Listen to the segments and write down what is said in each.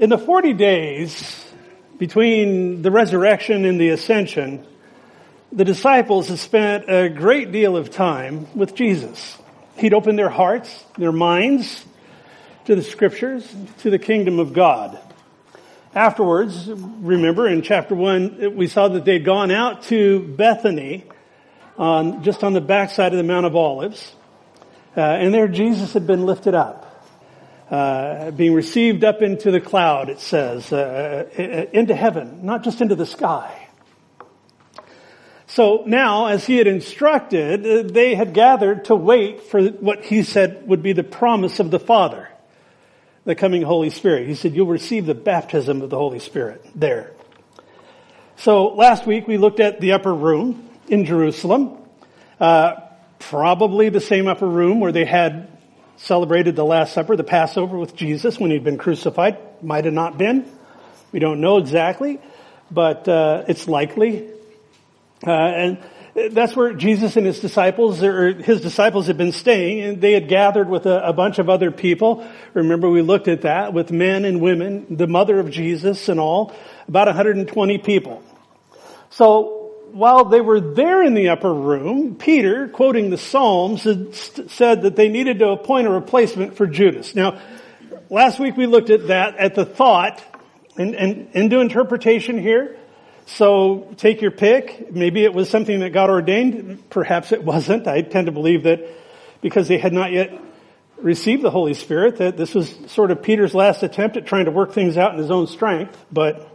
In the 40 days between the resurrection and the ascension, the disciples had spent a great deal of time with Jesus. He'd opened their hearts, their minds to the scriptures, to the kingdom of God. Afterwards, remember in chapter one, we saw that they'd gone out to Bethany, on, just on the backside of the Mount of Olives, uh, and there Jesus had been lifted up uh, being received up into the cloud, it says, uh, uh, into heaven, not just into the sky. So now, as he had instructed, uh, they had gathered to wait for what he said would be the promise of the Father, the coming Holy Spirit. He said, you'll receive the baptism of the Holy Spirit there. So last week we looked at the upper room in Jerusalem, uh, probably the same upper room where they had celebrated the Last Supper, the Passover with Jesus when he'd been crucified. Might have not been. We don't know exactly, but uh, it's likely. Uh, and that's where Jesus and his disciples, or his disciples had been staying, and they had gathered with a, a bunch of other people. Remember we looked at that with men and women, the mother of Jesus and all, about 120 people. So while they were there in the upper room, Peter, quoting the Psalms, said that they needed to appoint a replacement for Judas. Now, last week we looked at that, at the thought, and, and into interpretation here. So take your pick. Maybe it was something that God ordained. Perhaps it wasn't. I tend to believe that because they had not yet received the Holy Spirit, that this was sort of Peter's last attempt at trying to work things out in his own strength. But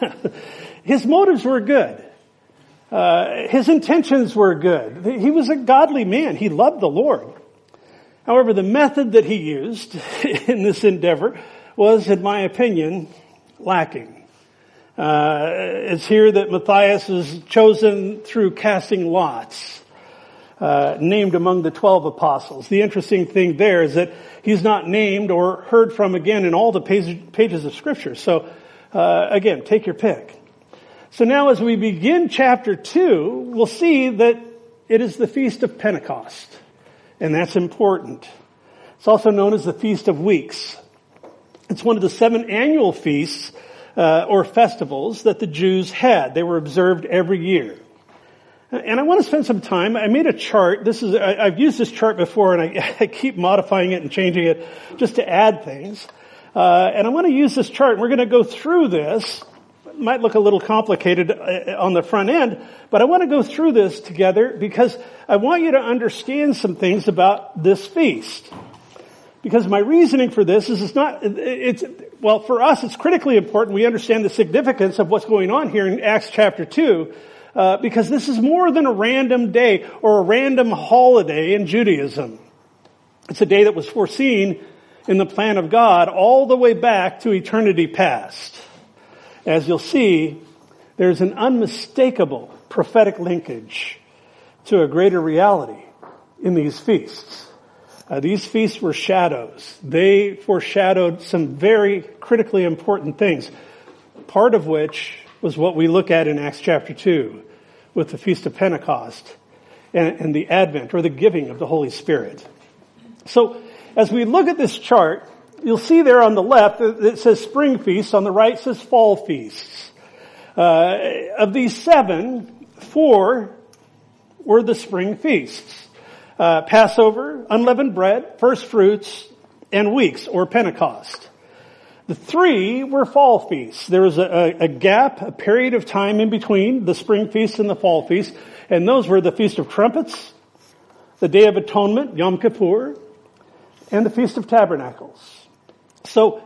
his motives were good. Uh, his intentions were good. He was a godly man. He loved the Lord. However, the method that he used in this endeavor was, in my opinion, lacking. Uh, it's here that Matthias is chosen through casting lots, uh, named among the twelve apostles. The interesting thing there is that he's not named or heard from again in all the pages of Scripture. So, uh, again, take your pick. So now as we begin chapter 2, we'll see that it is the Feast of Pentecost. And that's important. It's also known as the Feast of Weeks. It's one of the seven annual feasts uh, or festivals that the Jews had. They were observed every year. And I want to spend some time. I made a chart. This is I, have used this chart before, and I, I, keep modifying it and changing it just to add things. Uh, and I want to use this chart. And We're going to go through this might look a little complicated uh, on the front end, but I want to go through this together because I want you to understand some things about this feast. Because my reasoning for this is it's not, it's, well, for us it's critically important we understand the significance of what's going on here in Acts chapter 2, uh, because this is more than a random day or a random holiday in Judaism. It's a day that was foreseen in the plan of God all the way back to eternity past as you'll see, there's an unmistakable prophetic linkage to a greater reality in these feasts. Uh, these feasts were shadows. They foreshadowed some very critically important things, part of which was what we look at in Acts chapter 2 with the Feast of Pentecost and, and the advent or the giving of the Holy Spirit. So as we look at this chart, you'll see there on the left it says spring feasts, on the right says fall feasts. Uh, of these seven, four were the spring feasts. Uh, Passover, unleavened bread, first fruits, and weeks, or Pentecost. The three were fall feasts. There was a, a, gap, a period of time in between the spring feast and the fall feast, and those were the Feast of Trumpets, the Day of Atonement, Yom Kippur, and the Feast of Tabernacles. So,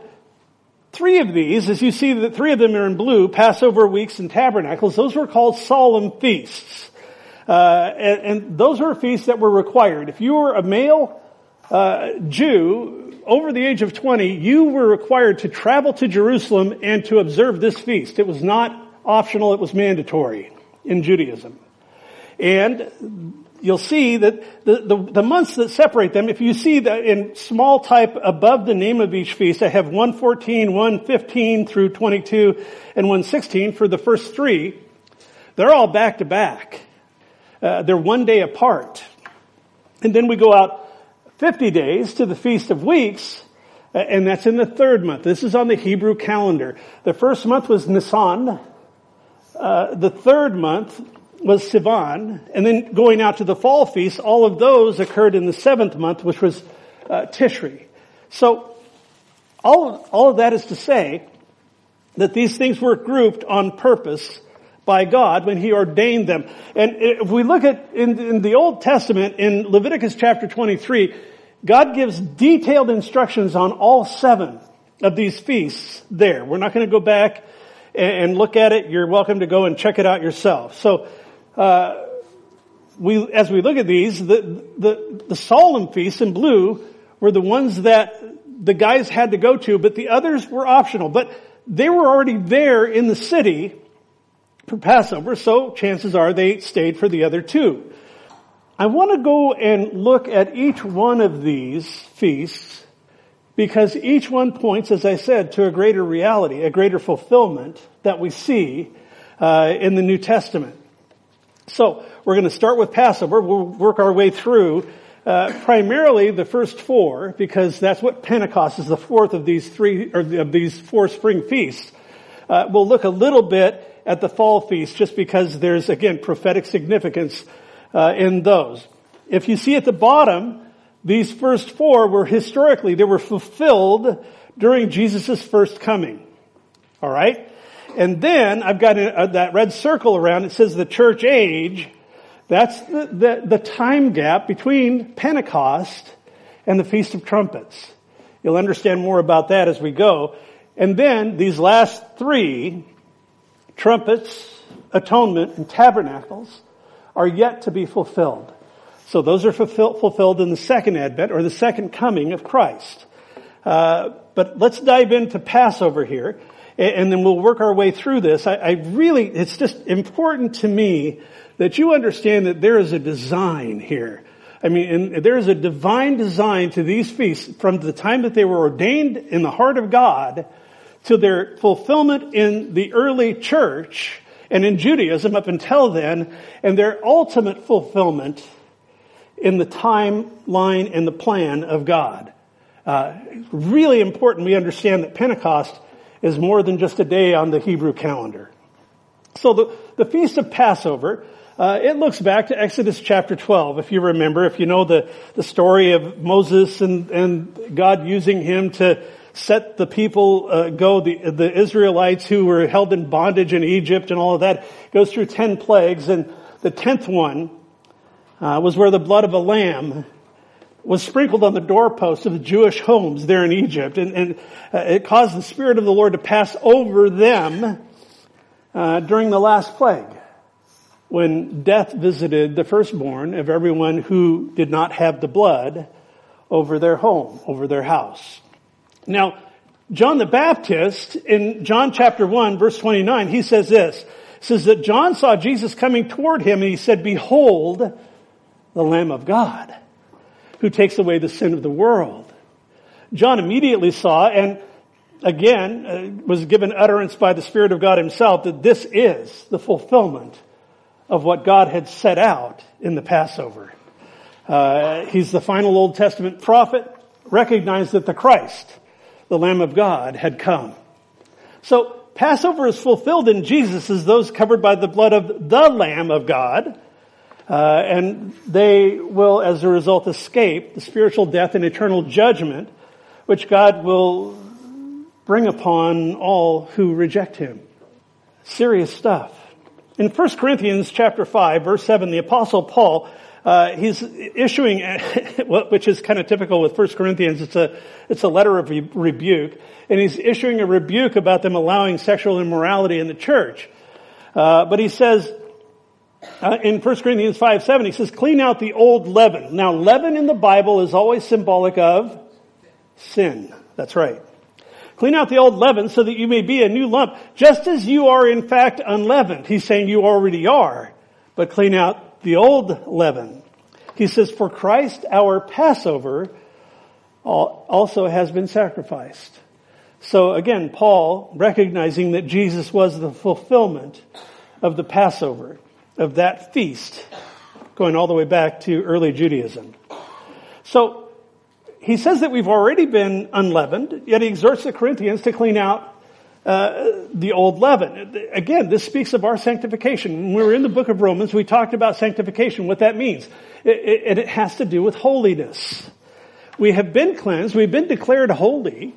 three of these, as you see that three of them are in blue, Passover weeks and tabernacles, those were called solemn feasts. Uh, and, and, those were feasts that were required. If you were a male uh, Jew over the age of 20, you were required to travel to Jerusalem and to observe this feast. It was not optional, it was mandatory in Judaism. And you'll see that the, the, the, months that separate them, if you see that in small type above the name of each feast, I have 114, 115 through 22, and 116 for the first three. They're all back to back. Uh, they're one day apart. And then we go out 50 days to the Feast of Weeks, And that's in the third month. This is on the Hebrew calendar. The first month was Nisan. Uh, the third month was Sivan. And then going out to the fall feast, all of those occurred in the seventh month, which was uh, Tishri. So all of, all of that is to say that these things were grouped on purpose by God when He ordained them. And if we look at in, in the Old Testament, in Leviticus chapter 23, God gives detailed instructions on all seven of these feasts there. We're not going to go back and, look at it. You're welcome to go and check it out yourself. So, uh, we, as we look at these, the, the, the solemn feasts in blue were the ones that the guys had to go to, but the others were optional. But they were already there in the city for Passover, so chances are they stayed for the other two. I want to go and look at each one of these feasts because each one points, as I said, to a greater reality, a greater fulfillment that we see uh, in the New Testament. So we're going to start with Passover. We'll work our way through uh, primarily the first four because that's what Pentecost is, the fourth of these three or of these four spring feasts. Uh, we'll look a little bit at the fall feast just because there's again prophetic significance uh, in those. If you see at the bottom, these first four were historically, they were fulfilled during Jesus' first coming. Alright? And then I've got a, a, that red circle around, it says the church age. That's the, the, the time gap between Pentecost and the Feast of Trumpets. You'll understand more about that as we go. And then these last three, trumpets, atonement, and tabernacles, are yet to be fulfilled. So those are fulfilled in the second advent or the second coming of Christ. Uh, but let's dive into Passover here, and, then we'll work our way through this. I, I really, it's just important to me that you understand that there is a design here. I mean, and there is a divine design to these feasts from the time that they were ordained in the heart of God to their fulfillment in the early church and in Judaism up until then, and their ultimate fulfillment in the timeline and the plan of God. Uh, really important we understand that Pentecost is more than just a day on the Hebrew calendar. So the, the Feast of Passover, uh, it looks back to Exodus chapter 12, if you remember, if you know the, the story of Moses and, and God using him to set the people uh, go, the, the Israelites who were held in bondage in Egypt and all of that, goes through ten plagues, and the tenth one uh, was where the blood of a lamb was sprinkled on the doorposts of the Jewish homes there in Egypt, and, and uh, it caused the Spirit of the Lord to pass over them uh, during the last plague, when death visited the firstborn of everyone who did not have the blood over their home, over their house. Now, John the Baptist in John chapter 1 verse 29, he says this, says that John saw Jesus coming toward him and he said, behold, the Lamb of God who takes away the sin of the world. John immediately saw and again uh, was given utterance by the Spirit of God himself that this is the fulfillment of what God had set out in the Passover. Uh, he's the final Old Testament prophet, recognized that the Christ the Lamb of God had come. So Passover is fulfilled in Jesus as those covered by the blood of the Lamb of God. Uh, and they will, as a result, escape the spiritual death and eternal judgment, which God will bring upon all who reject Him. Serious stuff. In 1 Corinthians chapter 5, verse 7, the apostle Paul uh, he's issuing, which is kind of typical with 1 Corinthians, it's a, it's a letter of rebuke, and he's issuing a rebuke about them allowing sexual immorality in the church. Uh, but he says, uh, in 1 Corinthians 5, 7, he says, clean out the old leaven. Now, leaven in the Bible is always symbolic of sin. That's right. Clean out the old leaven so that you may be a new lump, just as you are in fact unleavened. He's saying you already are, but clean out the old leaven. He says, for Christ, our Passover, also has been sacrificed. So again, Paul, recognizing that Jesus was the fulfillment of the Passover, of that feast, going all the way back to early Judaism. So, he says that we've already been unleavened, yet he exhorts the Corinthians to clean out uh, the old leaven. Again, this speaks of our sanctification. When we were in the book of Romans, we talked about sanctification, what that means. And it, it has to do with holiness. We have been cleansed, we've been declared holy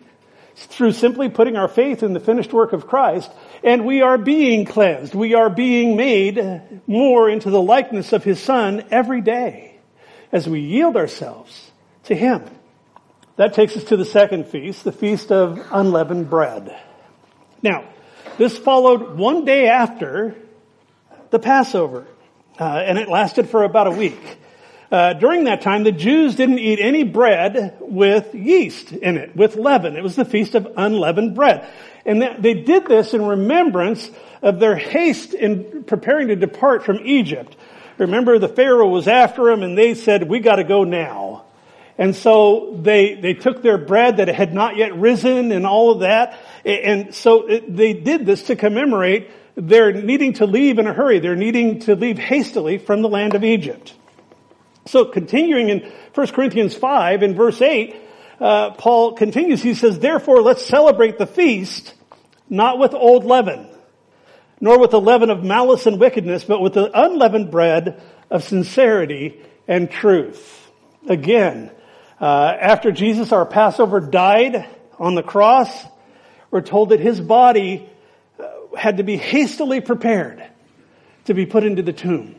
through simply putting our faith in the finished work of Christ, and we are being cleansed. We are being made more into the likeness of His Son every day as we yield ourselves to Him. That takes us to the second feast, the Feast of Unleavened Bread. Now, this followed one day after the Passover, uh, and it lasted for about a week. Uh, during that time, the Jews didn't eat any bread with yeast in it, with leaven. It was the Feast of Unleavened Bread. And they did this in remembrance of their haste in preparing to depart from Egypt. Remember, the Pharaoh was after them and they said, we gotta go now. And so they, they took their bread that had not yet risen and all of that. And so it, they did this to commemorate their needing to leave in a hurry. They're needing to leave hastily from the land of Egypt. So continuing in 1 Corinthians 5 in verse 8, uh, Paul continues, he says, therefore let's celebrate the feast, not with old leaven, nor with the leaven of malice and wickedness, but with the unleavened bread of sincerity and truth. Again, uh, after Jesus, our Passover, died on the cross, we're told that his body uh, had to be hastily prepared to be put into the tomb.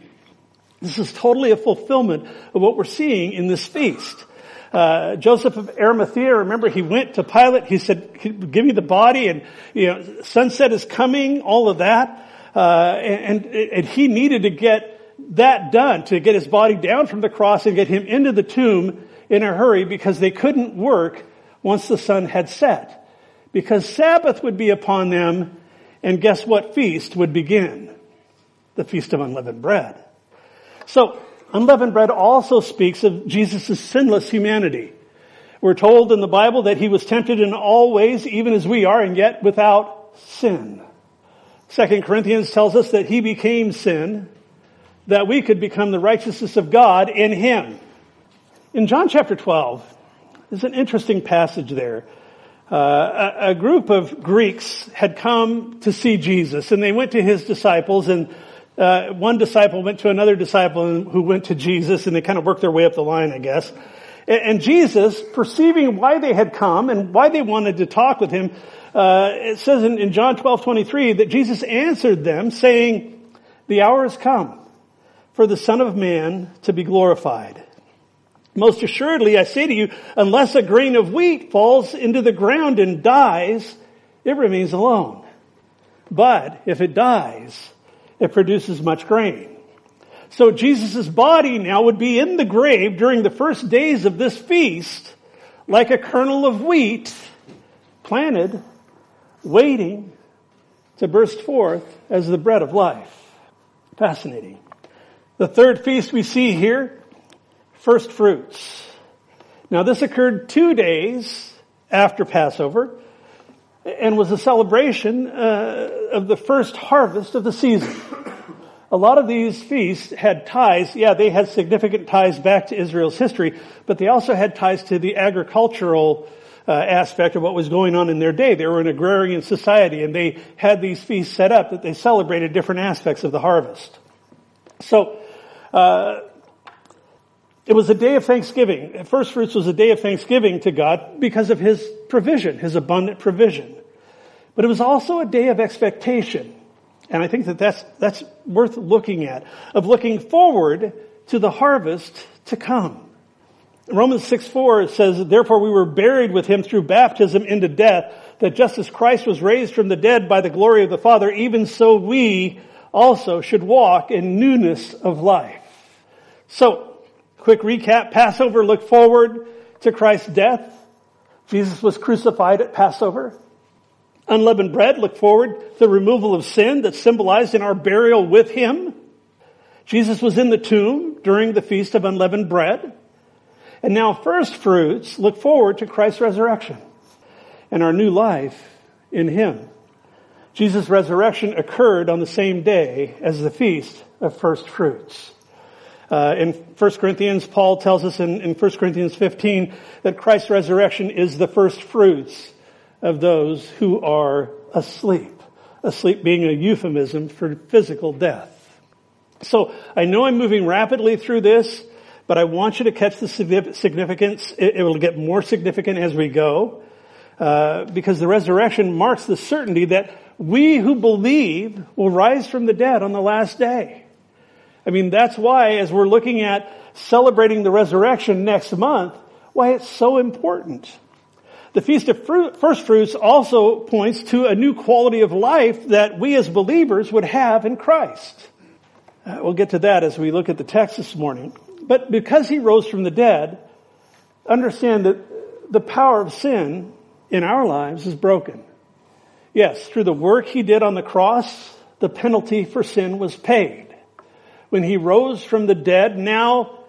This is totally a fulfillment of what we're seeing in this feast. Uh, Joseph of Arimathea, remember he went to Pilate, he said, give me the body and, you know, sunset is coming, all of that. Uh, and, and he needed to get that done, to get his body down from the cross and get him into the tomb in a hurry because they couldn't work once the sun had set. Because Sabbath would be upon them and guess what feast would begin? The Feast of Unleavened Bread. So, unleavened bread also speaks of Jesus' sinless humanity. We're told in the Bible that he was tempted in all ways, even as we are, and yet without sin. Second Corinthians tells us that he became sin, that we could become the righteousness of God in him. In John chapter 12, there's an interesting passage there. Uh, a, a, group of Greeks had come to see Jesus, and they went to his disciples, and uh, one disciple went to another disciple who went to Jesus, and they kind of worked their way up the line, I guess. And, and Jesus, perceiving why they had come and why they wanted to talk with him, uh, it says in, in John 12, 23 that Jesus answered them saying, the hour has come for the Son of Man to be glorified. Most assuredly, I say to you, unless a grain of wheat falls into the ground and dies, it remains alone. But if it dies, it produces much grain. So Jesus' body now would be in the grave during the first days of this feast, like a kernel of wheat planted, waiting to burst forth as the bread of life. Fascinating. The third feast we see here first fruits. Now this occurred two days after Passover and was a celebration uh, of the first harvest of the season. A lot of these feasts had ties, yeah, they had significant ties back to Israel's history, but they also had ties to the agricultural uh, aspect of what was going on in their day. They were an agrarian society and they had these feasts set up that they celebrated different aspects of the harvest. So, uh, it was a day of thanksgiving. First fruits was a day of thanksgiving to God because of His provision, His abundant provision. But it was also a day of expectation. And I think that that's, that's worth looking at, of looking forward to the harvest to come. Romans 6 4 says, Therefore we were buried with him through baptism into death, that just as Christ was raised from the dead by the glory of the Father, even so we also should walk in newness of life. So, Quick recap, Passover looked forward to Christ's death. Jesus was crucified at Passover. Unleavened bread looked forward to the removal of sin that's symbolized in our burial with Him. Jesus was in the tomb during the feast of unleavened bread. And now first fruits look forward to Christ's resurrection and our new life in Him. Jesus' resurrection occurred on the same day as the feast of first fruits. Uh, in 1 Corinthians, Paul tells us in, in 1 Corinthians 15 that Christ's resurrection is the first fruits of those who are asleep. Asleep being a euphemism for physical death. So I know I'm moving rapidly through this, but I want you to catch the significance. It, it will get more significant as we go, uh, because the resurrection marks the certainty that we who believe will rise from the dead on the last day. I mean, that's why as we're looking at celebrating the resurrection next month, why it's so important. The Feast of Fruit, First Fruits also points to a new quality of life that we as believers would have in Christ. Uh, we'll get to that as we look at the text this morning. But because he rose from the dead, understand that the power of sin in our lives is broken. Yes, through the work he did on the cross, the penalty for sin was paid when he rose from the dead, now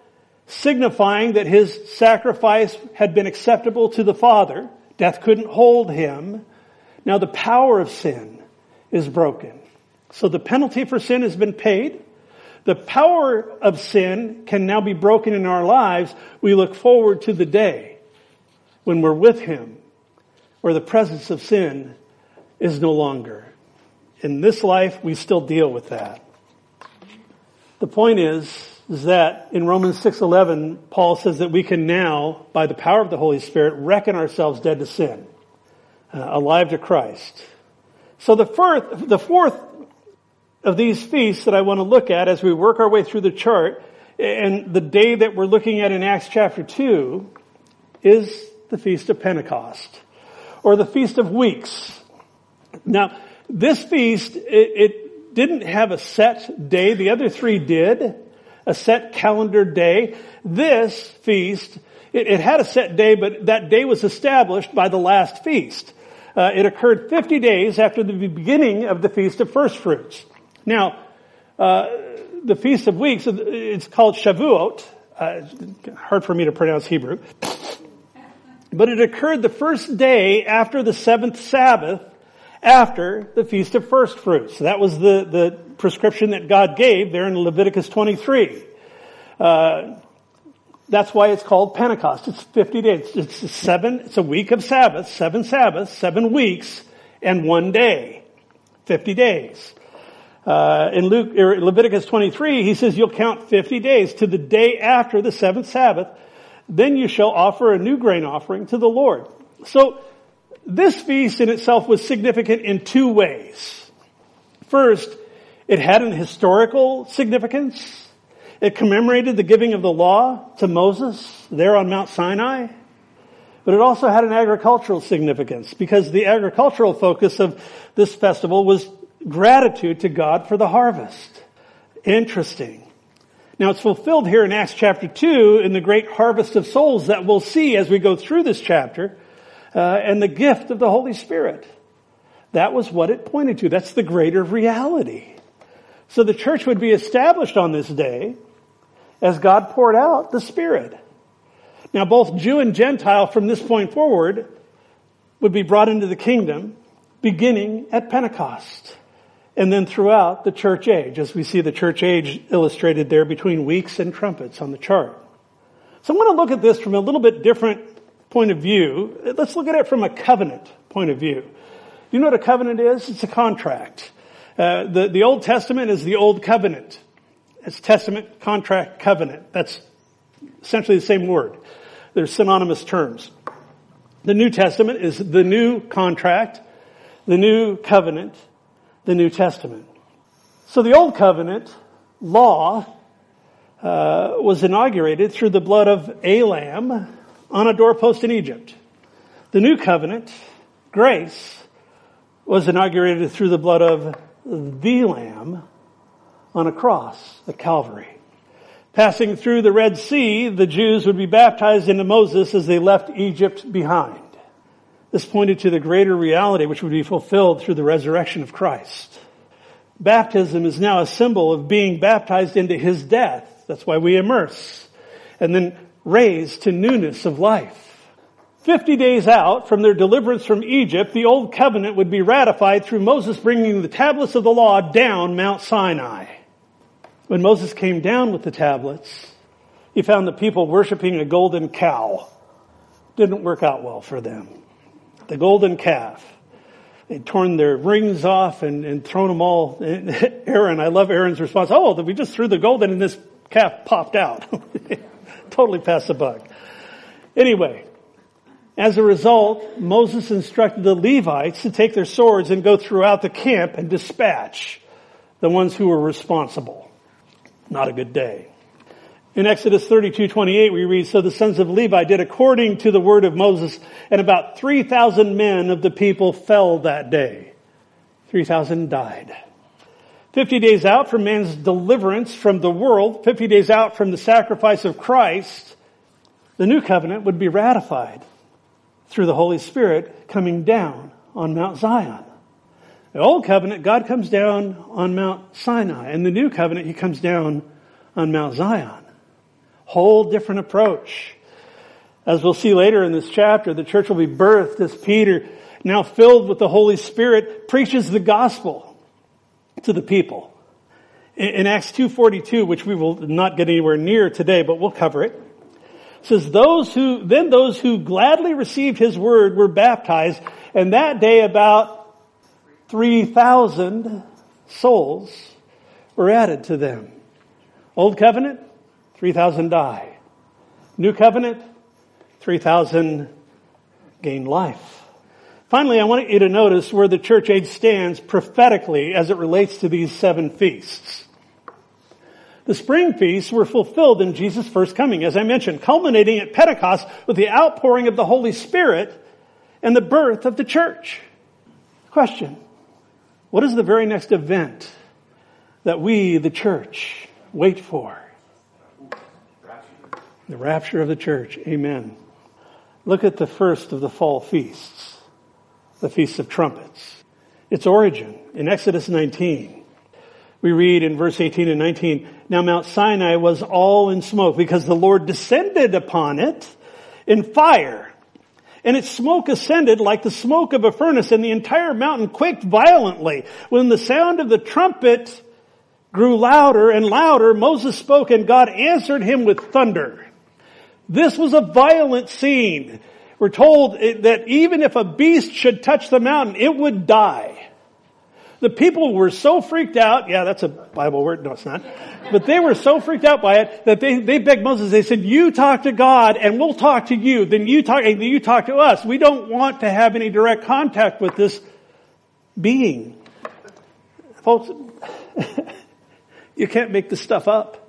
signifying that his sacrifice had been acceptable to the Father. Death couldn't hold him. Now the power of sin is broken. So the penalty for sin has been paid. The power of sin can now be broken in our lives. We look forward to the day when we're with him, where the presence of sin is no longer. In this life, we still deal with that. The point is, is that in Romans 6.11, Paul says that we can now, by the power of the Holy Spirit, reckon ourselves dead to sin, uh, alive to Christ. So the fourth, the fourth of these feasts that I want to look at as we work our way through the chart, and the day that we're looking at in Acts chapter 2, is the Feast of Pentecost, or the Feast of Weeks. Now, this feast, it, it didn't have a set day. The other three did. A set calendar day. This feast, it, it had a set day, but that day was established by the last feast. Uh, it occurred 50 days after the beginning of the Feast of First Fruits. Now, uh, the Feast of Weeks, it's called Shavuot. Uh, hard for me to pronounce Hebrew. But it occurred the first day after the seventh Sabbath after the Feast of First Fruits. That was the, the prescription that God gave there in Leviticus 23. Uh, that's why it's called Pentecost. It's 50 days. It's seven, it's a week of Sabbath, seven Sabbaths, seven weeks, and one day. 50 days. Uh, in Luke, er, Leviticus 23, he says you'll count 50 days to the day after the seventh Sabbath. Then you shall offer a new grain offering to the Lord. So, this feast in itself was significant in two ways. First, it had an historical significance. It commemorated the giving of the law to Moses there on Mount Sinai. But it also had an agricultural significance because the agricultural focus of this festival was gratitude to God for the harvest. Interesting. Now it's fulfilled here in Acts chapter 2 in the great harvest of souls that we'll see as we go through this chapter uh, and the gift of the Holy Spirit. That was what it pointed to. That's the greater reality. So the church would be established on this day as God poured out the Spirit. Now both Jew and Gentile from this point forward would be brought into the kingdom beginning at Pentecost and then throughout the church age as we see the church age illustrated there between weeks and trumpets on the chart. So I want to look at this from a little bit different point of view, let's look at it from a covenant point of view. You know what a covenant is? It's a contract. Uh, the, the Old Testament is the Old Covenant. It's Testament, contract, covenant. That's essentially the same word. They're synonymous terms. The New Testament is the new contract, the new covenant, the New Testament. So the Old Covenant law uh, was inaugurated through the blood of a lamb on a doorpost in Egypt. The new covenant, grace, was inaugurated through the blood of the Lamb on a cross at Calvary. Passing through the Red Sea, the Jews would be baptized into Moses as they left Egypt behind. This pointed to the greater reality which would be fulfilled through the resurrection of Christ. Baptism is now a symbol of being baptized into His death. That's why we immerse. And then raised to newness of life. Fifty days out from their deliverance from Egypt, the old covenant would be ratified through Moses bringing the tablets of the law down Mount Sinai. When Moses came down with the tablets, he found the people worshiping a golden cow. Didn't work out well for them. The golden calf. They'd torn their rings off and, and thrown them all. Aaron, I love Aaron's response. Oh, we just threw the golden and this calf popped out. totally passed the buck. Anyway, as a result, Moses instructed the Levites to take their swords and go throughout the camp and dispatch the ones who were responsible. Not a good day. In Exodus 32, 28, we read, So the sons of Levi did according to the word of Moses, and about 3,000 men of the people fell that day. 3,000 died. 50 days out from man's deliverance from the world, 50 days out from the sacrifice of Christ, the new covenant would be ratified through the Holy Spirit coming down on Mount Zion. The old covenant, God comes down on Mount Sinai, and the new covenant, He comes down on Mount Zion. Whole different approach. As we'll see later in this chapter, the church will be birthed as Peter, now filled with the Holy Spirit, preaches the gospel to the people. In Acts 2.42, which we will not get anywhere near today, but we'll cover it, says those who, then those who gladly received his word were baptized, and that day about 3,000 souls were added to them. Old covenant, 3,000 die. New covenant, 3,000 gain life. Finally, I want you to notice where the church age stands prophetically as it relates to these seven feasts. The spring feasts were fulfilled in Jesus' first coming, as I mentioned, culminating at Pentecost with the outpouring of the Holy Spirit and the birth of the church. Question. What is the very next event that we, the church, wait for? The rapture of the church. Amen. Look at the first of the fall feasts, the Feast of Trumpets. Its origin in Exodus 19. We read in verse 18 and 19, Now Mount Sinai was all in smoke because the Lord descended upon it in fire. And its smoke ascended like the smoke of a furnace and the entire mountain quaked violently. When the sound of the trumpet grew louder and louder, Moses spoke and God answered him with thunder. This was a violent scene. We're told that even if a beast should touch the mountain, it would die. The people were so freaked out. Yeah, that's a Bible word. No, it's not. But they were so freaked out by it that they, they begged Moses. They said, you talk to God and we'll talk to you. Then you talk, then you talk to us. We don't want to have any direct contact with this being. Folks, you can't make this stuff up.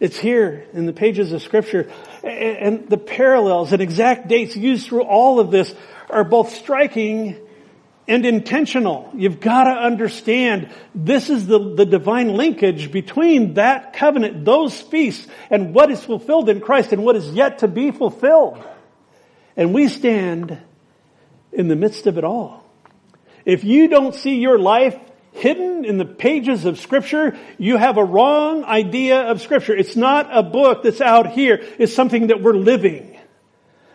It's here in the pages of scripture. And the parallels and exact dates used through all of this are both striking and intentional. You've got to understand this is the, the divine linkage between that covenant, those feasts, and what is fulfilled in Christ and what is yet to be fulfilled. And we stand in the midst of it all. If you don't see your life hidden in the pages of scripture, you have a wrong idea of scripture. It's not a book that's out here. It's something that we're living.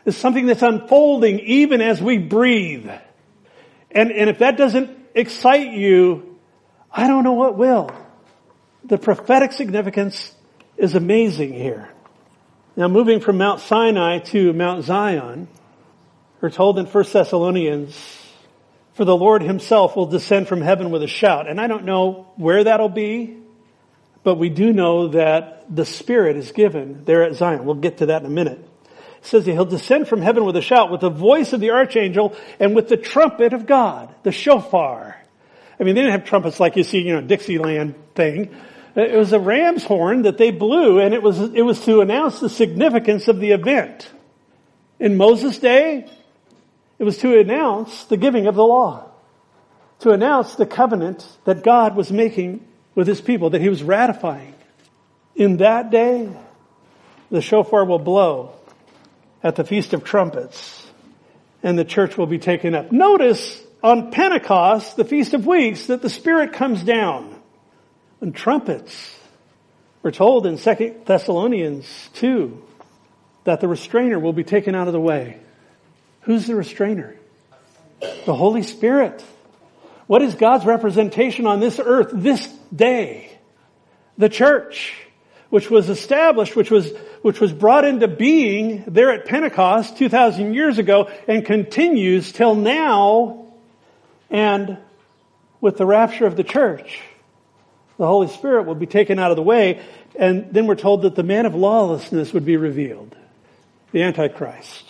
It's something that's unfolding even as we breathe. And, and if that doesn't excite you, I don't know what will. The prophetic significance is amazing here. Now moving from Mount Sinai to Mount Zion, we're told in 1 Thessalonians for the Lord himself will descend from heaven with a shout. And I don't know where that'll be, but we do know that the Spirit is given there at Zion. We'll get to that in a minute. It says he'll descend from heaven with a shout, with the voice of the archangel, and with the trumpet of God, the shofar. I mean, they didn't have trumpets like you see, you know, Dixieland thing. It was a ram's horn that they blew, and it was, it was to announce the significance of the event. In Moses' day, it was to announce the giving of the law, to announce the covenant that God was making with his people, that he was ratifying. In that day, the shofar will blow at the Feast of Trumpets, and the church will be taken up. Notice on Pentecost, the Feast of Weeks, that the Spirit comes down and trumpets. We're told in 2 Thessalonians 2 that the restrainer will be taken out of the way. Who's the restrainer? The Holy Spirit. What is God's representation on this earth this day? the church, which was established, which was, which was brought into being there at Pentecost 2,000 years ago and continues till now. And with the rapture of the church, the Holy Spirit will be taken out of the way. And then we're told that the man of lawlessness would be revealed. The Antichrist.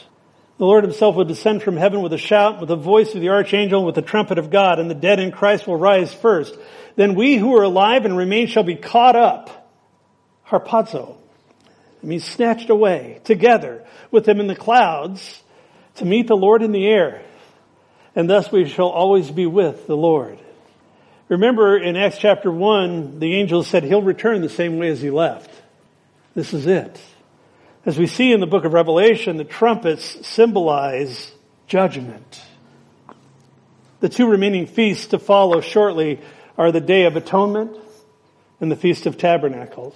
The Lord himself will descend from heaven with a shout, with the voice of the archangel, with the trumpet of God, and the dead in Christ will rise first. Then we who are alive and remain shall be caught up. Harpazo. It means snatched away together with them in the clouds to meet the Lord in the air. And thus we shall always be with the Lord. Remember in Acts chapter 1, the angel said he'll return the same way as he left. This is it. As we see in the book of Revelation, the trumpets symbolize judgment. The two remaining feasts to follow shortly are the Day of Atonement and the Feast of Tabernacles.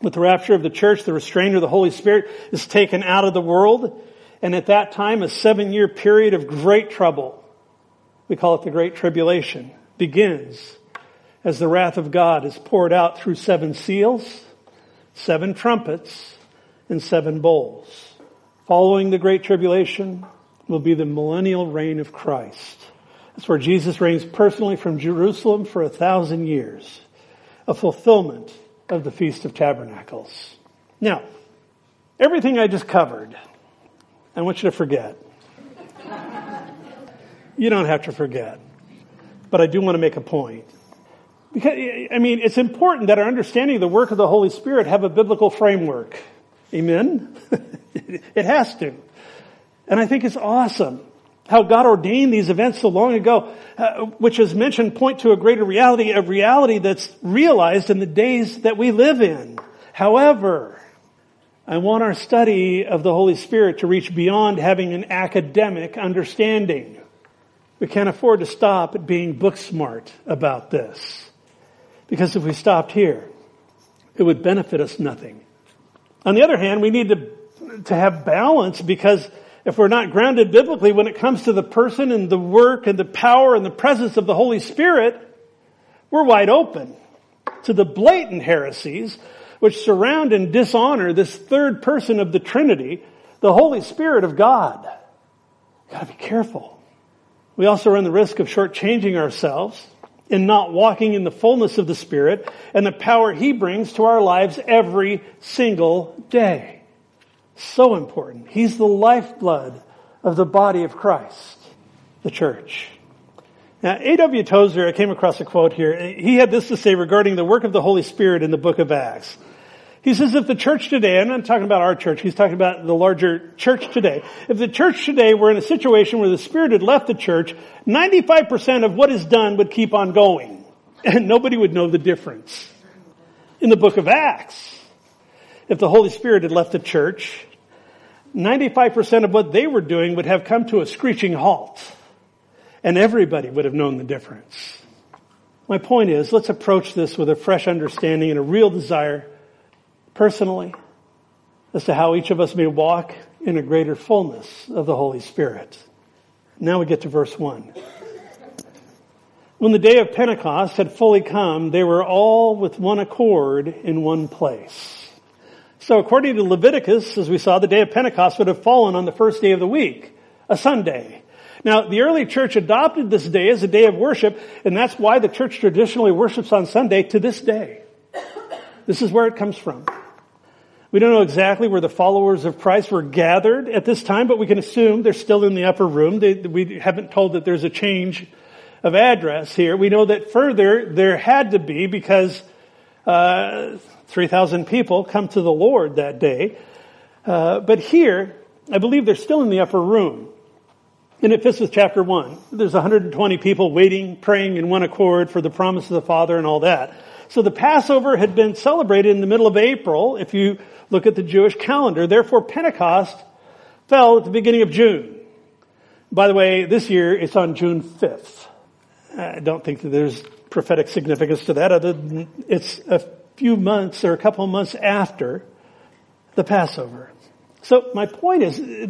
With the rapture of the church, the restrainer of the Holy Spirit is taken out of the world, and at that time, a seven year period of great trouble, we call it the Great Tribulation, begins as the wrath of God is poured out through seven seals, seven trumpets, and seven bowls. Following the Great Tribulation will be the millennial reign of Christ. That's where Jesus reigns personally from Jerusalem for a thousand years. A fulfillment of the Feast of Tabernacles. Now, everything I just covered, I want you to forget. you don't have to forget. But I do want to make a point. Because, I mean, it's important that our understanding of the work of the Holy Spirit have a biblical framework. Amen? it has to. And I think it's awesome how God ordained these events so long ago, uh, which as mentioned point to a greater reality, a reality that's realized in the days that we live in. However, I want our study of the Holy Spirit to reach beyond having an academic understanding. We can't afford to stop at being book smart about this. Because if we stopped here, it would benefit us nothing. On the other hand, we need to, to have balance because if we're not grounded biblically when it comes to the person and the work and the power and the presence of the Holy Spirit, we're wide open to the blatant heresies which surround and dishonor this third person of the Trinity, the Holy Spirit of God. gotta be careful. We also run the risk of shortchanging ourselves in not walking in the fullness of the Spirit and the power He brings to our lives every single day. So important. He's the lifeblood of the body of Christ, the church. Now, A.W. Tozer, I came across a quote here. He had this to say regarding the work of the Holy Spirit in the book of Acts. He says if the church today, I'm not talking about our church, he's talking about the larger church today. If the church today were in a situation where the Spirit had left the church, 95% of what is done would keep on going. And nobody would know the difference. In the book of Acts, if the Holy Spirit had left the church, 95% of what they were doing would have come to a screeching halt. And everybody would have known the difference. My point is, let's approach this with a fresh understanding and a real desire personally as to how each of us may walk in a greater fullness of the Holy Spirit. Now we get to verse 1. When the day of Pentecost had fully come, they were all with one accord in one place. So according to Leviticus, as we saw, the day of Pentecost would have fallen on the first day of the week, a Sunday. Now, the early church adopted this day as a day of worship, and that's why the church traditionally worships on Sunday to this day. This is where it comes from. We don't know exactly where the followers of Christ were gathered at this time, but we can assume they're still in the upper room. They, we haven't told that there's a change of address here. We know that further there had to be because uh, 3,000 people come to the Lord that day. Uh, but here, I believe they're still in the upper room. Fits with chapter 1. There's 120 people waiting, praying in one accord for the promise of the Father and all that. So the Passover had been celebrated in the middle of April. If you look at the Jewish calendar. Therefore, Pentecost fell at the beginning of June. By the way, this year it's on June 5th. I don't think that there's prophetic significance to that other than it's a few months or a couple months after the Passover. So my point is,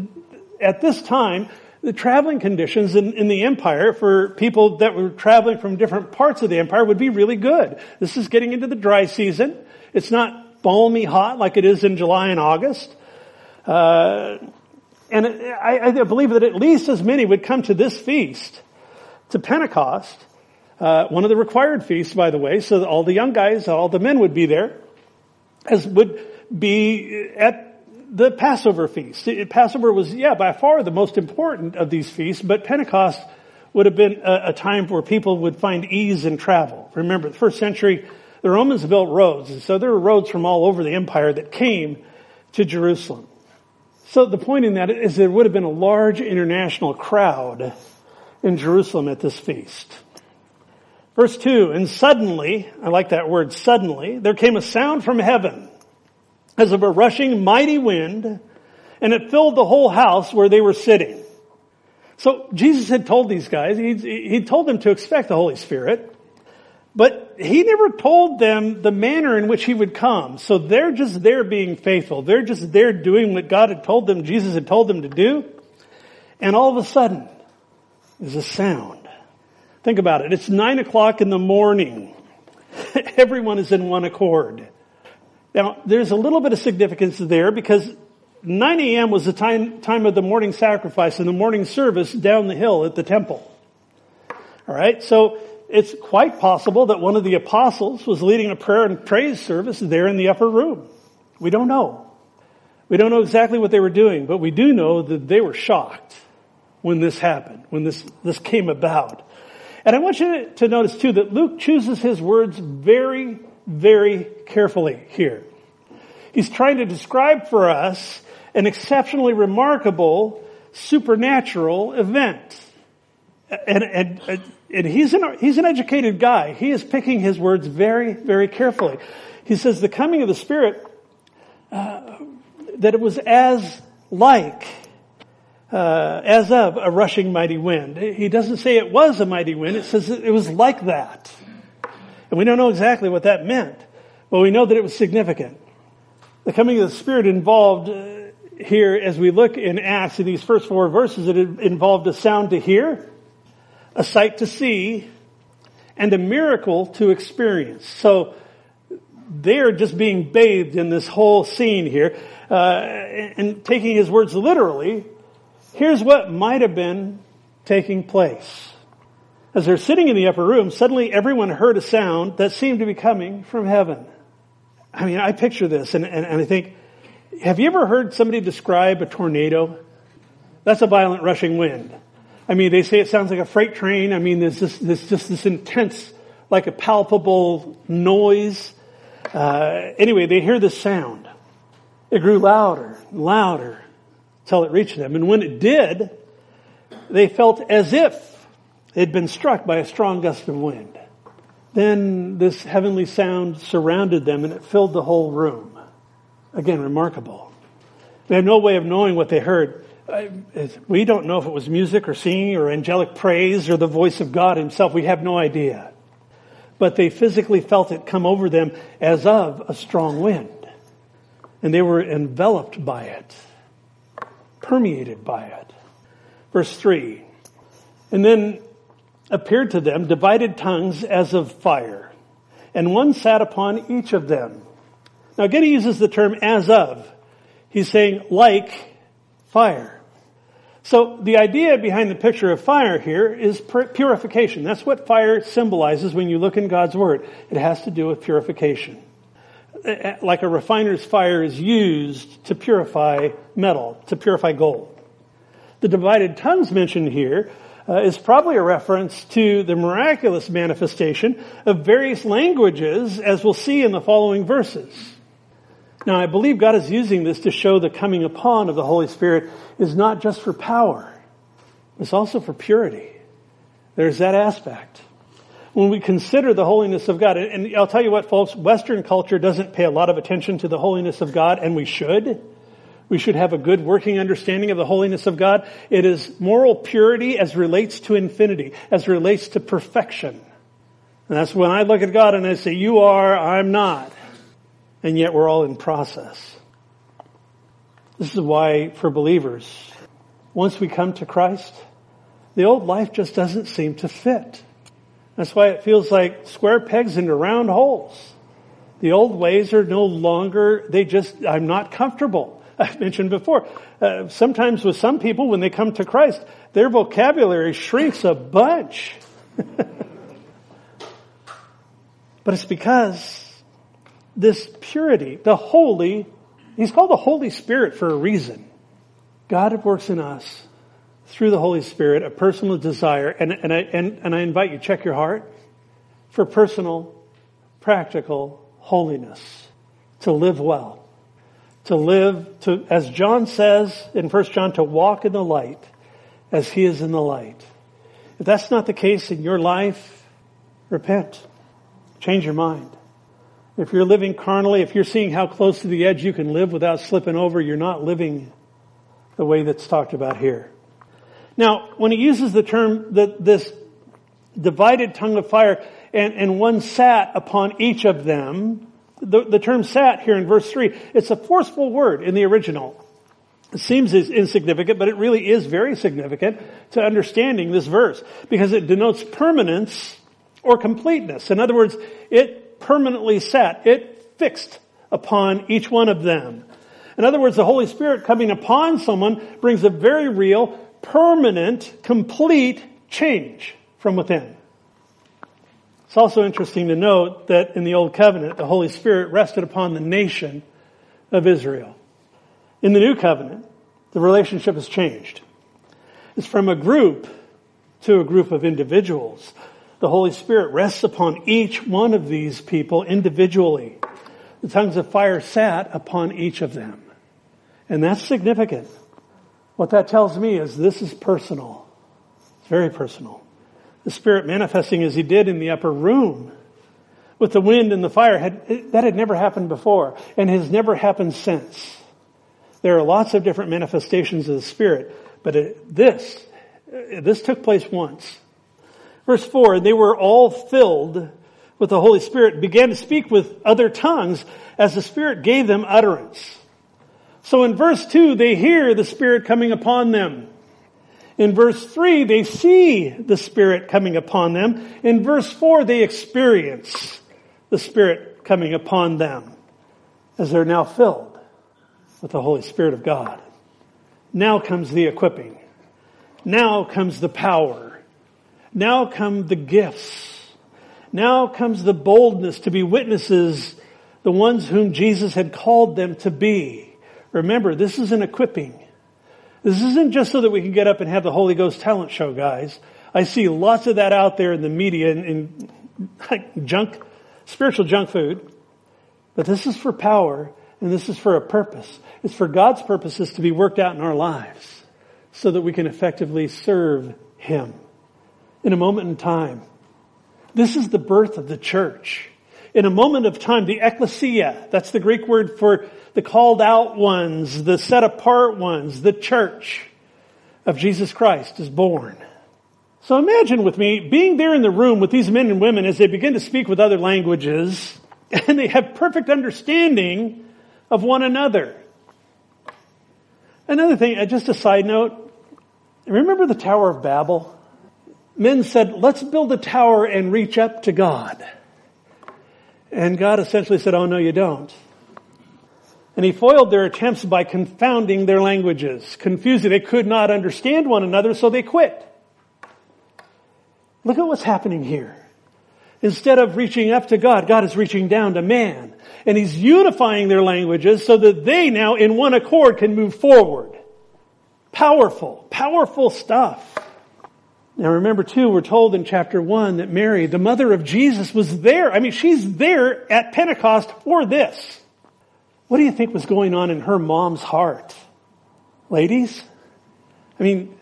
at this time, the traveling conditions in, in, the empire for people that were traveling from different parts of the empire would be really good. This is getting into the dry season. It's not balmy hot like it is in July and August. Uh, and I, I, believe that at least as many would come to this feast, to Pentecost, uh, one of the required feasts, by the way, so all the young guys, all the men would be there, as would be at the Passover feast. Passover was, yeah, by far the most important of these feasts, but Pentecost would have been a, a time where people would find ease in travel. Remember, the first century, the Romans built roads, and so there were roads from all over the empire that came to Jerusalem. So the point in that is there would have been a large international crowd in Jerusalem at this feast. Verse 2, and suddenly, I like that word, suddenly, there came a sound from heaven as of a rushing mighty wind, and it filled the whole house where they were sitting. So Jesus had told these guys, he, he told them to expect the Holy Spirit, but he never told them the manner in which he would come. So they're just there being faithful. They're just there doing what God had told them, Jesus had told them to do. And all of a sudden, there's a sound. Think about it. It's nine o'clock in the morning. Everyone is in one accord. Now, there's a little bit of significance there because 9 a.m. was the time, time of the morning sacrifice and the morning service down the hill at the temple. Alright, so it's quite possible that one of the apostles was leading a prayer and praise service there in the upper room. We don't know. We don't know exactly what they were doing, but we do know that they were shocked when this happened, when this, this came about. And I want you to notice too that Luke chooses his words very very carefully here. He's trying to describe for us an exceptionally remarkable supernatural event. And, and, and he's, an, he's an educated guy. He is picking his words very, very carefully. He says the coming of the Spirit, uh, that it was as like, uh, as of a rushing mighty wind. He doesn't say it was a mighty wind. It says it was like that. And we don't know exactly what that meant, but we know that it was significant. The coming of the Spirit involved uh, here, as we look in Acts in these first four verses, it involved a sound to hear, a sight to see, and a miracle to experience. So they're just being bathed in this whole scene here, uh, and taking his words literally. Here's what might have been taking place. As they're sitting in the upper room, suddenly everyone heard a sound that seemed to be coming from heaven. I mean, I picture this and, and, and I think, have you ever heard somebody describe a tornado? That's a violent rushing wind. I mean, they say it sounds like a freight train. I mean, there's this, this just this intense, like a palpable noise. Uh, anyway, they hear this sound. It grew louder and louder until it reached them. And when it did, they felt as if had been struck by a strong gust of wind. Then this heavenly sound surrounded them and it filled the whole room. Again, remarkable. They had no way of knowing what they heard. Uh, we don't know if it was music or singing or angelic praise or the voice of God himself. We have no idea. But they physically felt it come over them as of a strong wind. And they were enveloped by it, permeated by it. Verse 3. And then appeared to them divided tongues as of fire, and one sat upon each of them. Now he uses the term as of. He's saying like fire. So the idea behind the picture of fire here is purification. That's what fire symbolizes when you look in God's Word. It has to do with purification. Like a refiner's fire is used to purify metal, to purify gold. The divided tongues mentioned here uh, is probably a reference to the miraculous manifestation of various languages, as we'll see in the following verses. Now, I believe God is using this to show the coming upon of the Holy Spirit is not just for power, it's also for purity. There's that aspect. When we consider the holiness of God, and I'll tell you what, folks, Western culture doesn't pay a lot of attention to the holiness of God, and we should. We should have a good working understanding of the holiness of God. It is moral purity as relates to infinity, as relates to perfection. And that's when I look at God and I say, you are, I'm not. And yet we're all in process. This is why for believers, once we come to Christ, the old life just doesn't seem to fit. That's why it feels like square pegs into round holes. The old ways are no longer, they just, I'm not comfortable. I've mentioned before, uh, sometimes with some people, when they come to Christ, their vocabulary shrinks a bunch. but it's because this purity, the holy, he's called the Holy Spirit for a reason. God works in us through the Holy Spirit a personal desire, and, and, I, and, and I invite you, check your heart for personal, practical holiness, to live well, to live, to, as John says in 1 John, to walk in the light as he is in the light. If that's not the case in your life, repent. Change your mind. If you're living carnally, if you're seeing how close to the edge you can live without slipping over, you're not living the way that's talked about here. Now, when he uses the term that this divided tongue of fire and, and one sat upon each of them, the, the term sat here in verse three, it's a forceful word in the original. It seems insignificant, but it really is very significant to understanding this verse because it denotes permanence or completeness. In other words, it permanently sat, it fixed upon each one of them. In other words, the Holy Spirit coming upon someone brings a very real, permanent, complete change from within. It's also interesting to note that in the Old Covenant, the Holy Spirit rested upon the nation of Israel. In the New Covenant, the relationship has changed. It's from a group to a group of individuals. The Holy Spirit rests upon each one of these people individually. The tongues of fire sat upon each of them. And that's significant. What that tells me is this is personal. It's very personal. The Spirit manifesting as He did in the upper room with the wind and the fire had, that had never happened before and has never happened since. There are lots of different manifestations of the Spirit, but it, this, uh, this took place once. Verse 4, they were all filled with the Holy Spirit, began to speak with other tongues as the Spirit gave them utterance. So in verse 2, they hear the Spirit coming upon them. In verse 3, they see the Spirit coming upon them. In verse 4, they experience the Spirit coming upon them as they're now filled with the Holy Spirit of God. Now comes the equipping. Now comes the power. Now come the gifts. Now comes the boldness to be witnesses, the ones whom Jesus had called them to be. Remember, this is an equipping. This isn't just so that we can get up and have the Holy Ghost talent show, guys. I see lots of that out there in the media and in, junk, spiritual junk food. But this is for power and this is for a purpose. It's for God's purposes to be worked out in our lives so that we can effectively serve Him in a moment in time. This is the birth of the church. In a moment of time, the ecclesia, that's the Greek word for the called out ones, the set apart ones, the church of Jesus Christ is born. So imagine with me being there in the room with these men and women as they begin to speak with other languages and they have perfect understanding of one another. Another thing, uh, just a side note, remember the Tower of Babel? Men said, let's build a tower and reach up to God. And God essentially said, oh no you don't. And he foiled their attempts by confounding their languages, confusing. They could not understand one another, so they quit. Look at what's happening here. Instead of reaching up to God, God is reaching down to man. And he's unifying their languages so that they now in one accord can move forward. Powerful, powerful stuff. Now remember too, we're told in chapter one that Mary, the mother of Jesus, was there. I mean, she's there at Pentecost for this. What do you think was going on in her mom's heart? Ladies? I mean,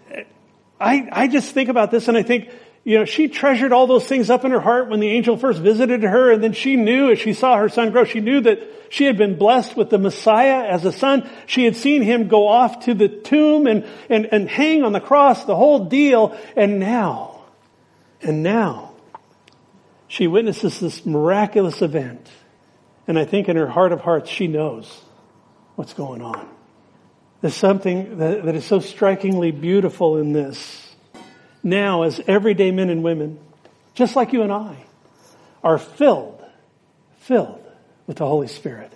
I, I just think about this and I think, you know, she treasured all those things up in her heart when the angel first visited her and then she knew as she saw her son grow, she knew that she had been blessed with the Messiah as a son. She had seen him go off to the tomb and, and, and hang on the cross, the whole deal. And now, and now, she witnesses this miraculous event. And I think in her heart of hearts, she knows what's going on. There's something that, that is so strikingly beautiful in this. Now, as everyday men and women, just like you and I, are filled, filled with the Holy Spirit.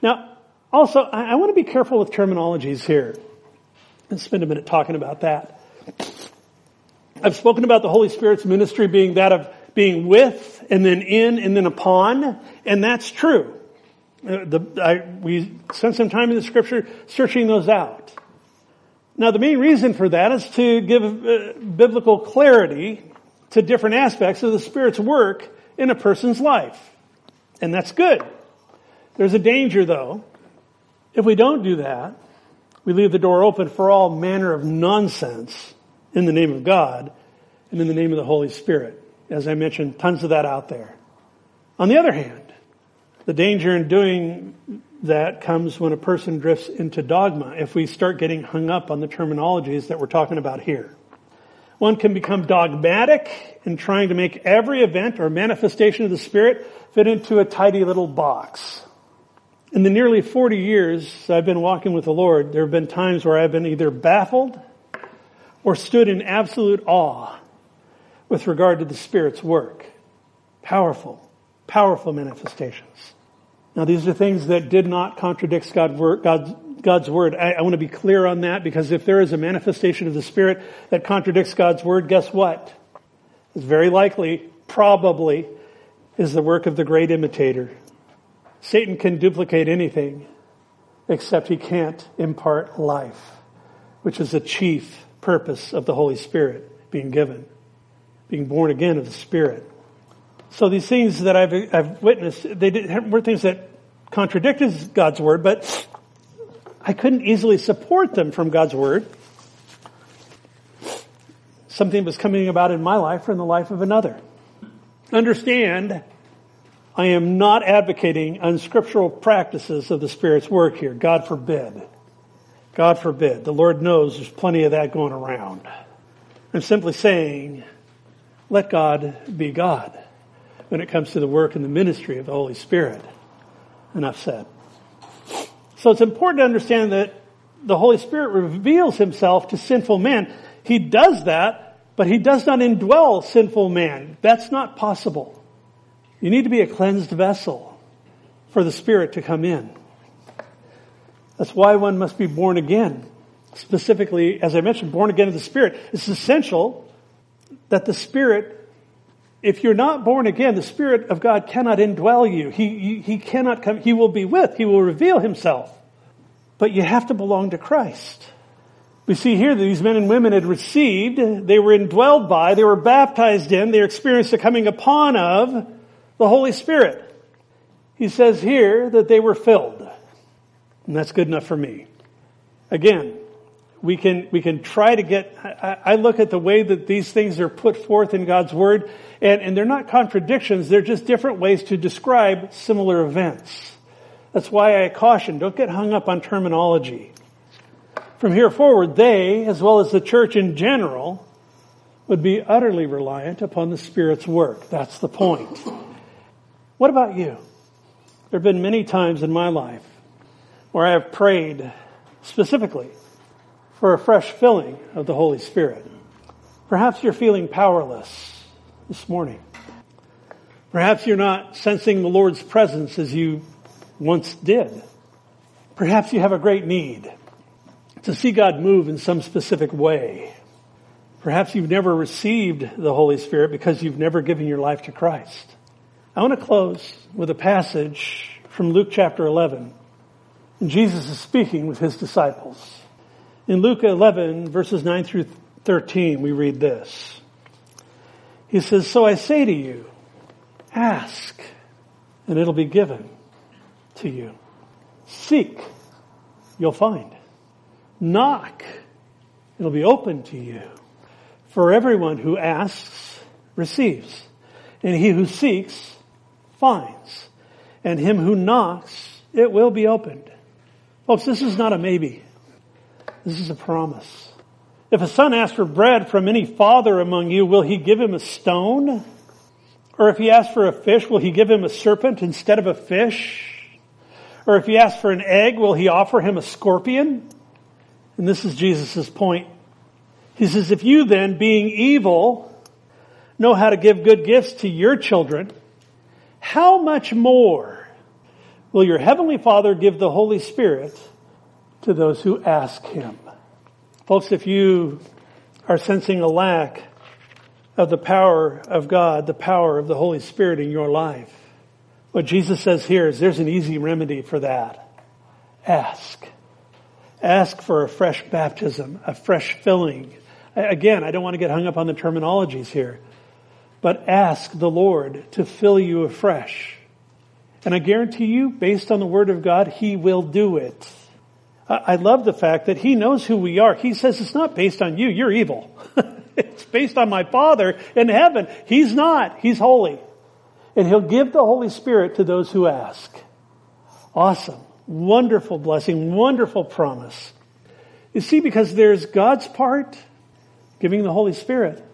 Now, also, I, I want to be careful with terminologies here and spend a minute talking about that. I've spoken about the Holy Spirit's ministry being that of being with and then in and then upon, and that's true. Uh, the, I, we spent some time in the scripture searching those out. Now the main reason for that is to give uh, biblical clarity to different aspects of the Spirit's work in a person's life. And that's good. There's a danger though. If we don't do that, we leave the door open for all manner of nonsense in the name of God and in the name of the Holy Spirit. As I mentioned, tons of that out there. On the other hand, the danger in doing that comes when a person drifts into dogma if we start getting hung up on the terminologies that we're talking about here. One can become dogmatic in trying to make every event or manifestation of the Spirit fit into a tidy little box. In the nearly 40 years I've been walking with the Lord, there have been times where I've been either baffled or stood in absolute awe with regard to the Spirit's work. Powerful, powerful manifestations. Now these are things that did not contradict God's, word. I want to be clear on that because if there is a manifestation of the Spirit that contradicts God's word, guess what? It's very likely, probably, is the work of the great imitator. Satan can duplicate anything except he can't impart life, which is the chief purpose of the Holy Spirit being given being born again of the Spirit. So these things that I've, I've witnessed, they did, were things that contradicted God's Word, but I couldn't easily support them from God's Word. Something was coming about in my life or in the life of another. Understand, I am not advocating unscriptural practices of the Spirit's work here. God forbid. God forbid. The Lord knows there's plenty of that going around. I'm simply saying let God be God when it comes to the work and the ministry of the Holy Spirit. Enough said. So it's important to understand that the Holy Spirit reveals himself to sinful man. He does that, but he does not indwell sinful man. That's not possible. You need to be a cleansed vessel for the Spirit to come in. That's why one must be born again. Specifically, as I mentioned, born again of the Spirit. It's essential that the Spirit, if you're not born again, the Spirit of God cannot indwell you. He, he, cannot come, He will be with, He will reveal Himself. But you have to belong to Christ. We see here that these men and women had received, they were indwelled by, they were baptized in, they experienced the coming upon of the Holy Spirit. He says here that they were filled. And that's good enough for me. Again, we can, we can try to get, I, I, look at the way that these things are put forth in God's Word, and, and they're not contradictions, they're just different ways to describe similar events. That's why I caution, don't get hung up on terminology. From here forward, they, as well as the church in general, would be utterly reliant upon the Spirit's work. That's the point. What about you? There have been many times in my life where I have prayed specifically for a fresh filling of the Holy Spirit. Perhaps you're feeling powerless this morning. Perhaps you're not sensing the Lord's presence as you once did. Perhaps you have a great need to see God move in some specific way. Perhaps you've never received the Holy Spirit because you've never given your life to Christ. I want to close with a passage from Luke chapter 11. And Jesus is speaking with his disciples. In Luke 11 verses 9 through 13, we read this. He says, So I say to you, ask and it'll be given to you. Seek, you'll find. Knock, it'll be open to you. For everyone who asks receives, and he who seeks finds, and him who knocks it will be opened. Folks, this is not a maybe. This is a promise. If a son asks for bread from any father among you, will he give him a stone? Or if he asks for a fish, will he give him a serpent instead of a fish? Or if he asks for an egg, will he offer him a scorpion? And this is Jesus' point. He says, if you then, being evil, know how to give good gifts to your children, how much more will your heavenly Father give the Holy Spirit to those who ask him? Folks, if you are sensing a lack of the power of God, the power of the Holy Spirit in your life, what Jesus says here is there's an easy remedy for that. Ask. Ask for a fresh baptism, a fresh filling. Again, I don't want to get hung up on the terminologies here, but ask the Lord to fill you afresh. And I guarantee you, based on the Word of God, He will do it. I love the fact that He knows who we are. He says it's not based on you, you're evil. it's based on my Father in heaven. He's not. He's holy and he'll give the Holy Spirit to those who ask. Awesome. Wonderful blessing, wonderful promise. You see, because there's God's part, giving the Holy Spirit.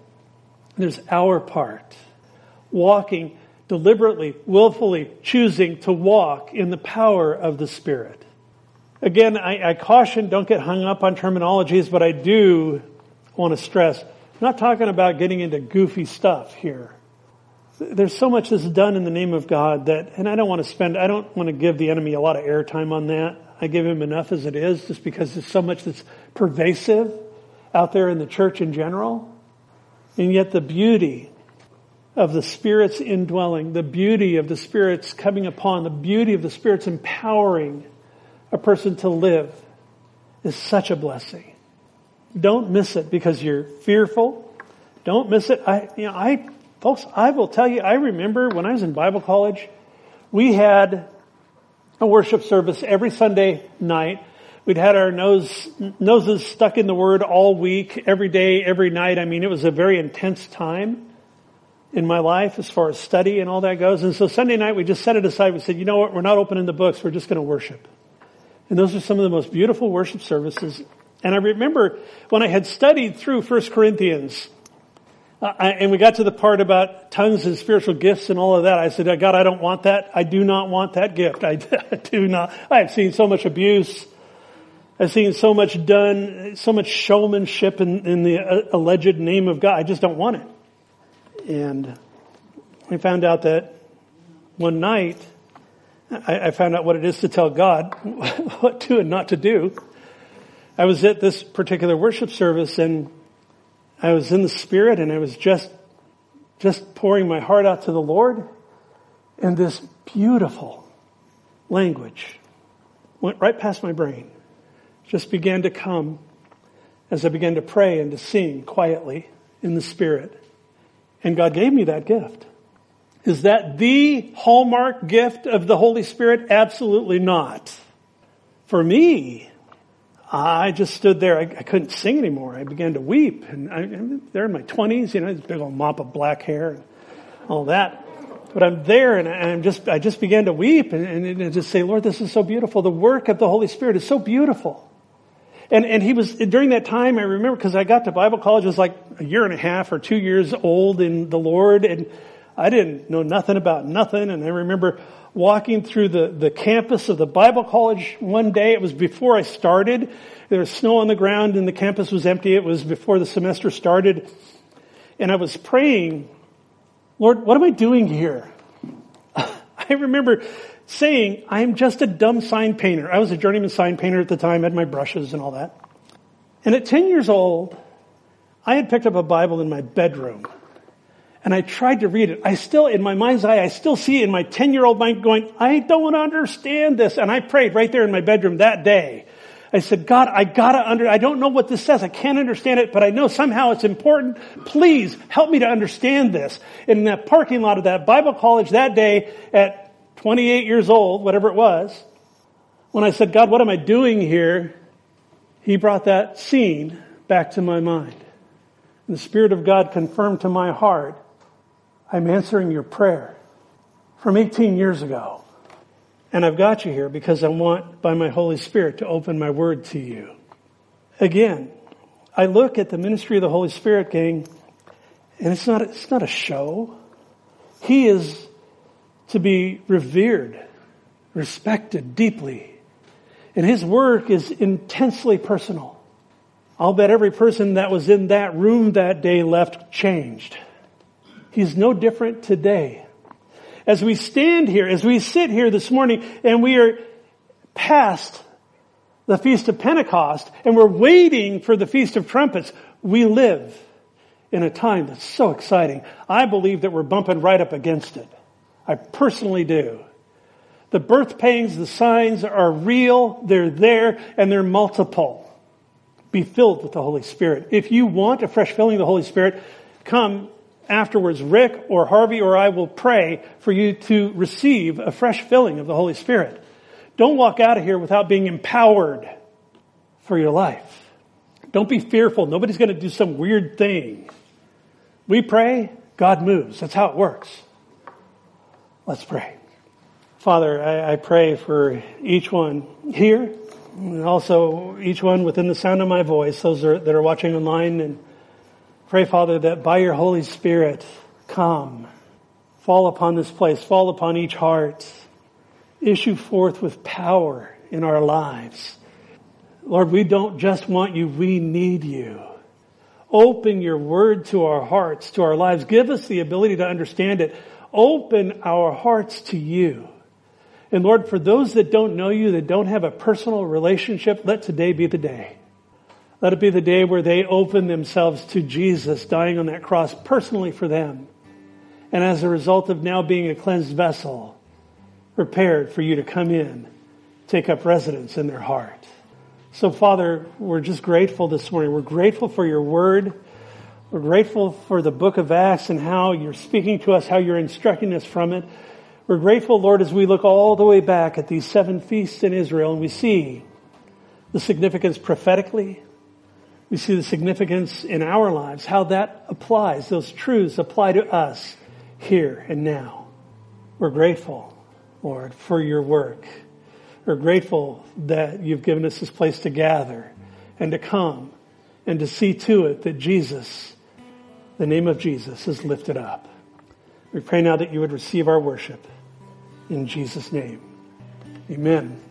There's our part, walking deliberately, willfully, choosing to walk in the power of the Spirit. Again, I, I caution, don't get hung up on terminologies, but I do want to stress, I'm not talking about getting into goofy stuff here there's so much that's done in the name of God that, and I don't want to spend, I don't want to give the enemy a lot of airtime on that. I give him enough as it is just because there's so much that's pervasive out there in the church in general. And yet the beauty of the Spirit's indwelling, the beauty of the Spirit's coming upon, the beauty of the Spirit's empowering a person to live is such a blessing. Don't miss it because you're fearful. Don't miss it. I, you know, I Folks, I will tell you, I remember when I was in Bible college, we had a worship service every Sunday night. We'd had our nose, noses stuck in the Word all week, every day, every night. I mean, it was a very intense time in my life as far as study and all that goes. And so Sunday night, we just set it aside. We said, you know what? We're not opening the books. We're just going to worship. And those are some of the most beautiful worship services. And I remember when I had studied through 1 Corinthians, I, and we got to the part about tongues and spiritual gifts and all of that. I said, God, I don't want that. I do not want that gift. I do not. I have seen so much abuse. I've seen so much done, so much showmanship in, in the uh, alleged name of God. I just don't want it. And we found out that one night, I, I found out what it is to tell God what to and not to do. I was at this particular worship service and I was in the Spirit and I was just, just pouring my heart out to the Lord. And this beautiful language went right past my brain. Just began to come as I began to pray and to sing quietly in the Spirit. And God gave me that gift. Is that the hallmark gift of the Holy Spirit? Absolutely not. For me, I just stood there. I, I, couldn't sing anymore. I began to weep. And I, am there in my 20s, you know, this big old mop of black hair and all that. But I'm there and I'm just, I just began to weep and, and, and just say, Lord, this is so beautiful. The work of the Holy Spirit is so beautiful. And, and he was, during that time, I remember, because I got to Bible college, it was like a year and a half or two years old in the Lord, and I didn't know nothing about nothing. And I remember walking through the, the campus of the Bible college one day. It was before I started. There was snow on the ground and the campus was empty. It was before the semester started. And I was praying, Lord, what am I doing here? I remember saying, I'm just a dumb sign painter. I was a journeyman sign painter at the time, had my brushes and all that. And at 10 years old, I had picked up a Bible in my bedroom and I tried to read it. I still, in my mind's eye, I still see in my 10 year old mind going, I don't understand this. And I prayed right there in my bedroom that day. I said, God, I gotta under, I don't know what this says. I can't understand it, but I know somehow it's important. Please help me to understand this. And in that parking lot of that Bible college that day at 28 years old, whatever it was, when I said, God, what am I doing here? He brought that scene back to my mind. And the Spirit of God confirmed to my heart I'm answering your prayer from 18 years ago. And I've got you here because I want, by my Holy Spirit, to open my word to you. Again, I look at the ministry of the Holy Spirit, gang, and it's not, it's not a show. He is to be revered, respected deeply. And his work is intensely personal. I'll bet every person that was in that room that day left changed. He's no different today. As we stand here, as we sit here this morning, and we are past the Feast of Pentecost, and we're waiting for the Feast of Trumpets, we live in a time that's so exciting. I believe that we're bumping right up against it. I personally do. The birth pains, the signs are real, they're there, and they're multiple. Be filled with the Holy Spirit. If you want a fresh filling of the Holy Spirit, come afterwards. Rick or Harvey or I will pray for you to receive a fresh filling of the Holy Spirit. Don't walk out of here without being empowered for your life. Don't be fearful. Nobody's going to do some weird thing. We pray, God moves. That's how it works. Let's pray. Father, I, I pray for each one here and also each one within the sound of my voice, those are, that are watching online and pray, Father, that by your Holy Spirit, come, fall upon this place, fall upon each heart, issue forth with power in our lives. Lord, we don't just want you, we need you. Open your word to our hearts, to our lives. Give us the ability to understand it. Open our hearts to you. And Lord, for those that don't know you, that don't have a personal relationship, let today be the day. Let it be the day where they open themselves to Jesus dying on that cross personally for them. And as a result of now being a cleansed vessel, prepared for you to come in, take up residence in their heart. So Father, we're just grateful this morning. We're grateful for your word. We're grateful for the book of Acts and how you're speaking to us, how you're instructing us from it. We're grateful, Lord, as we look all the way back at these seven feasts in Israel and we see the significance prophetically. We see the significance in our lives, how that applies, those truths apply to us here and now. We're grateful, Lord, for your work. We're grateful that you've given us this place to gather and to come and to see to it that Jesus, the name of Jesus, is lifted up. We pray now that you would receive our worship. In Jesus' name, amen.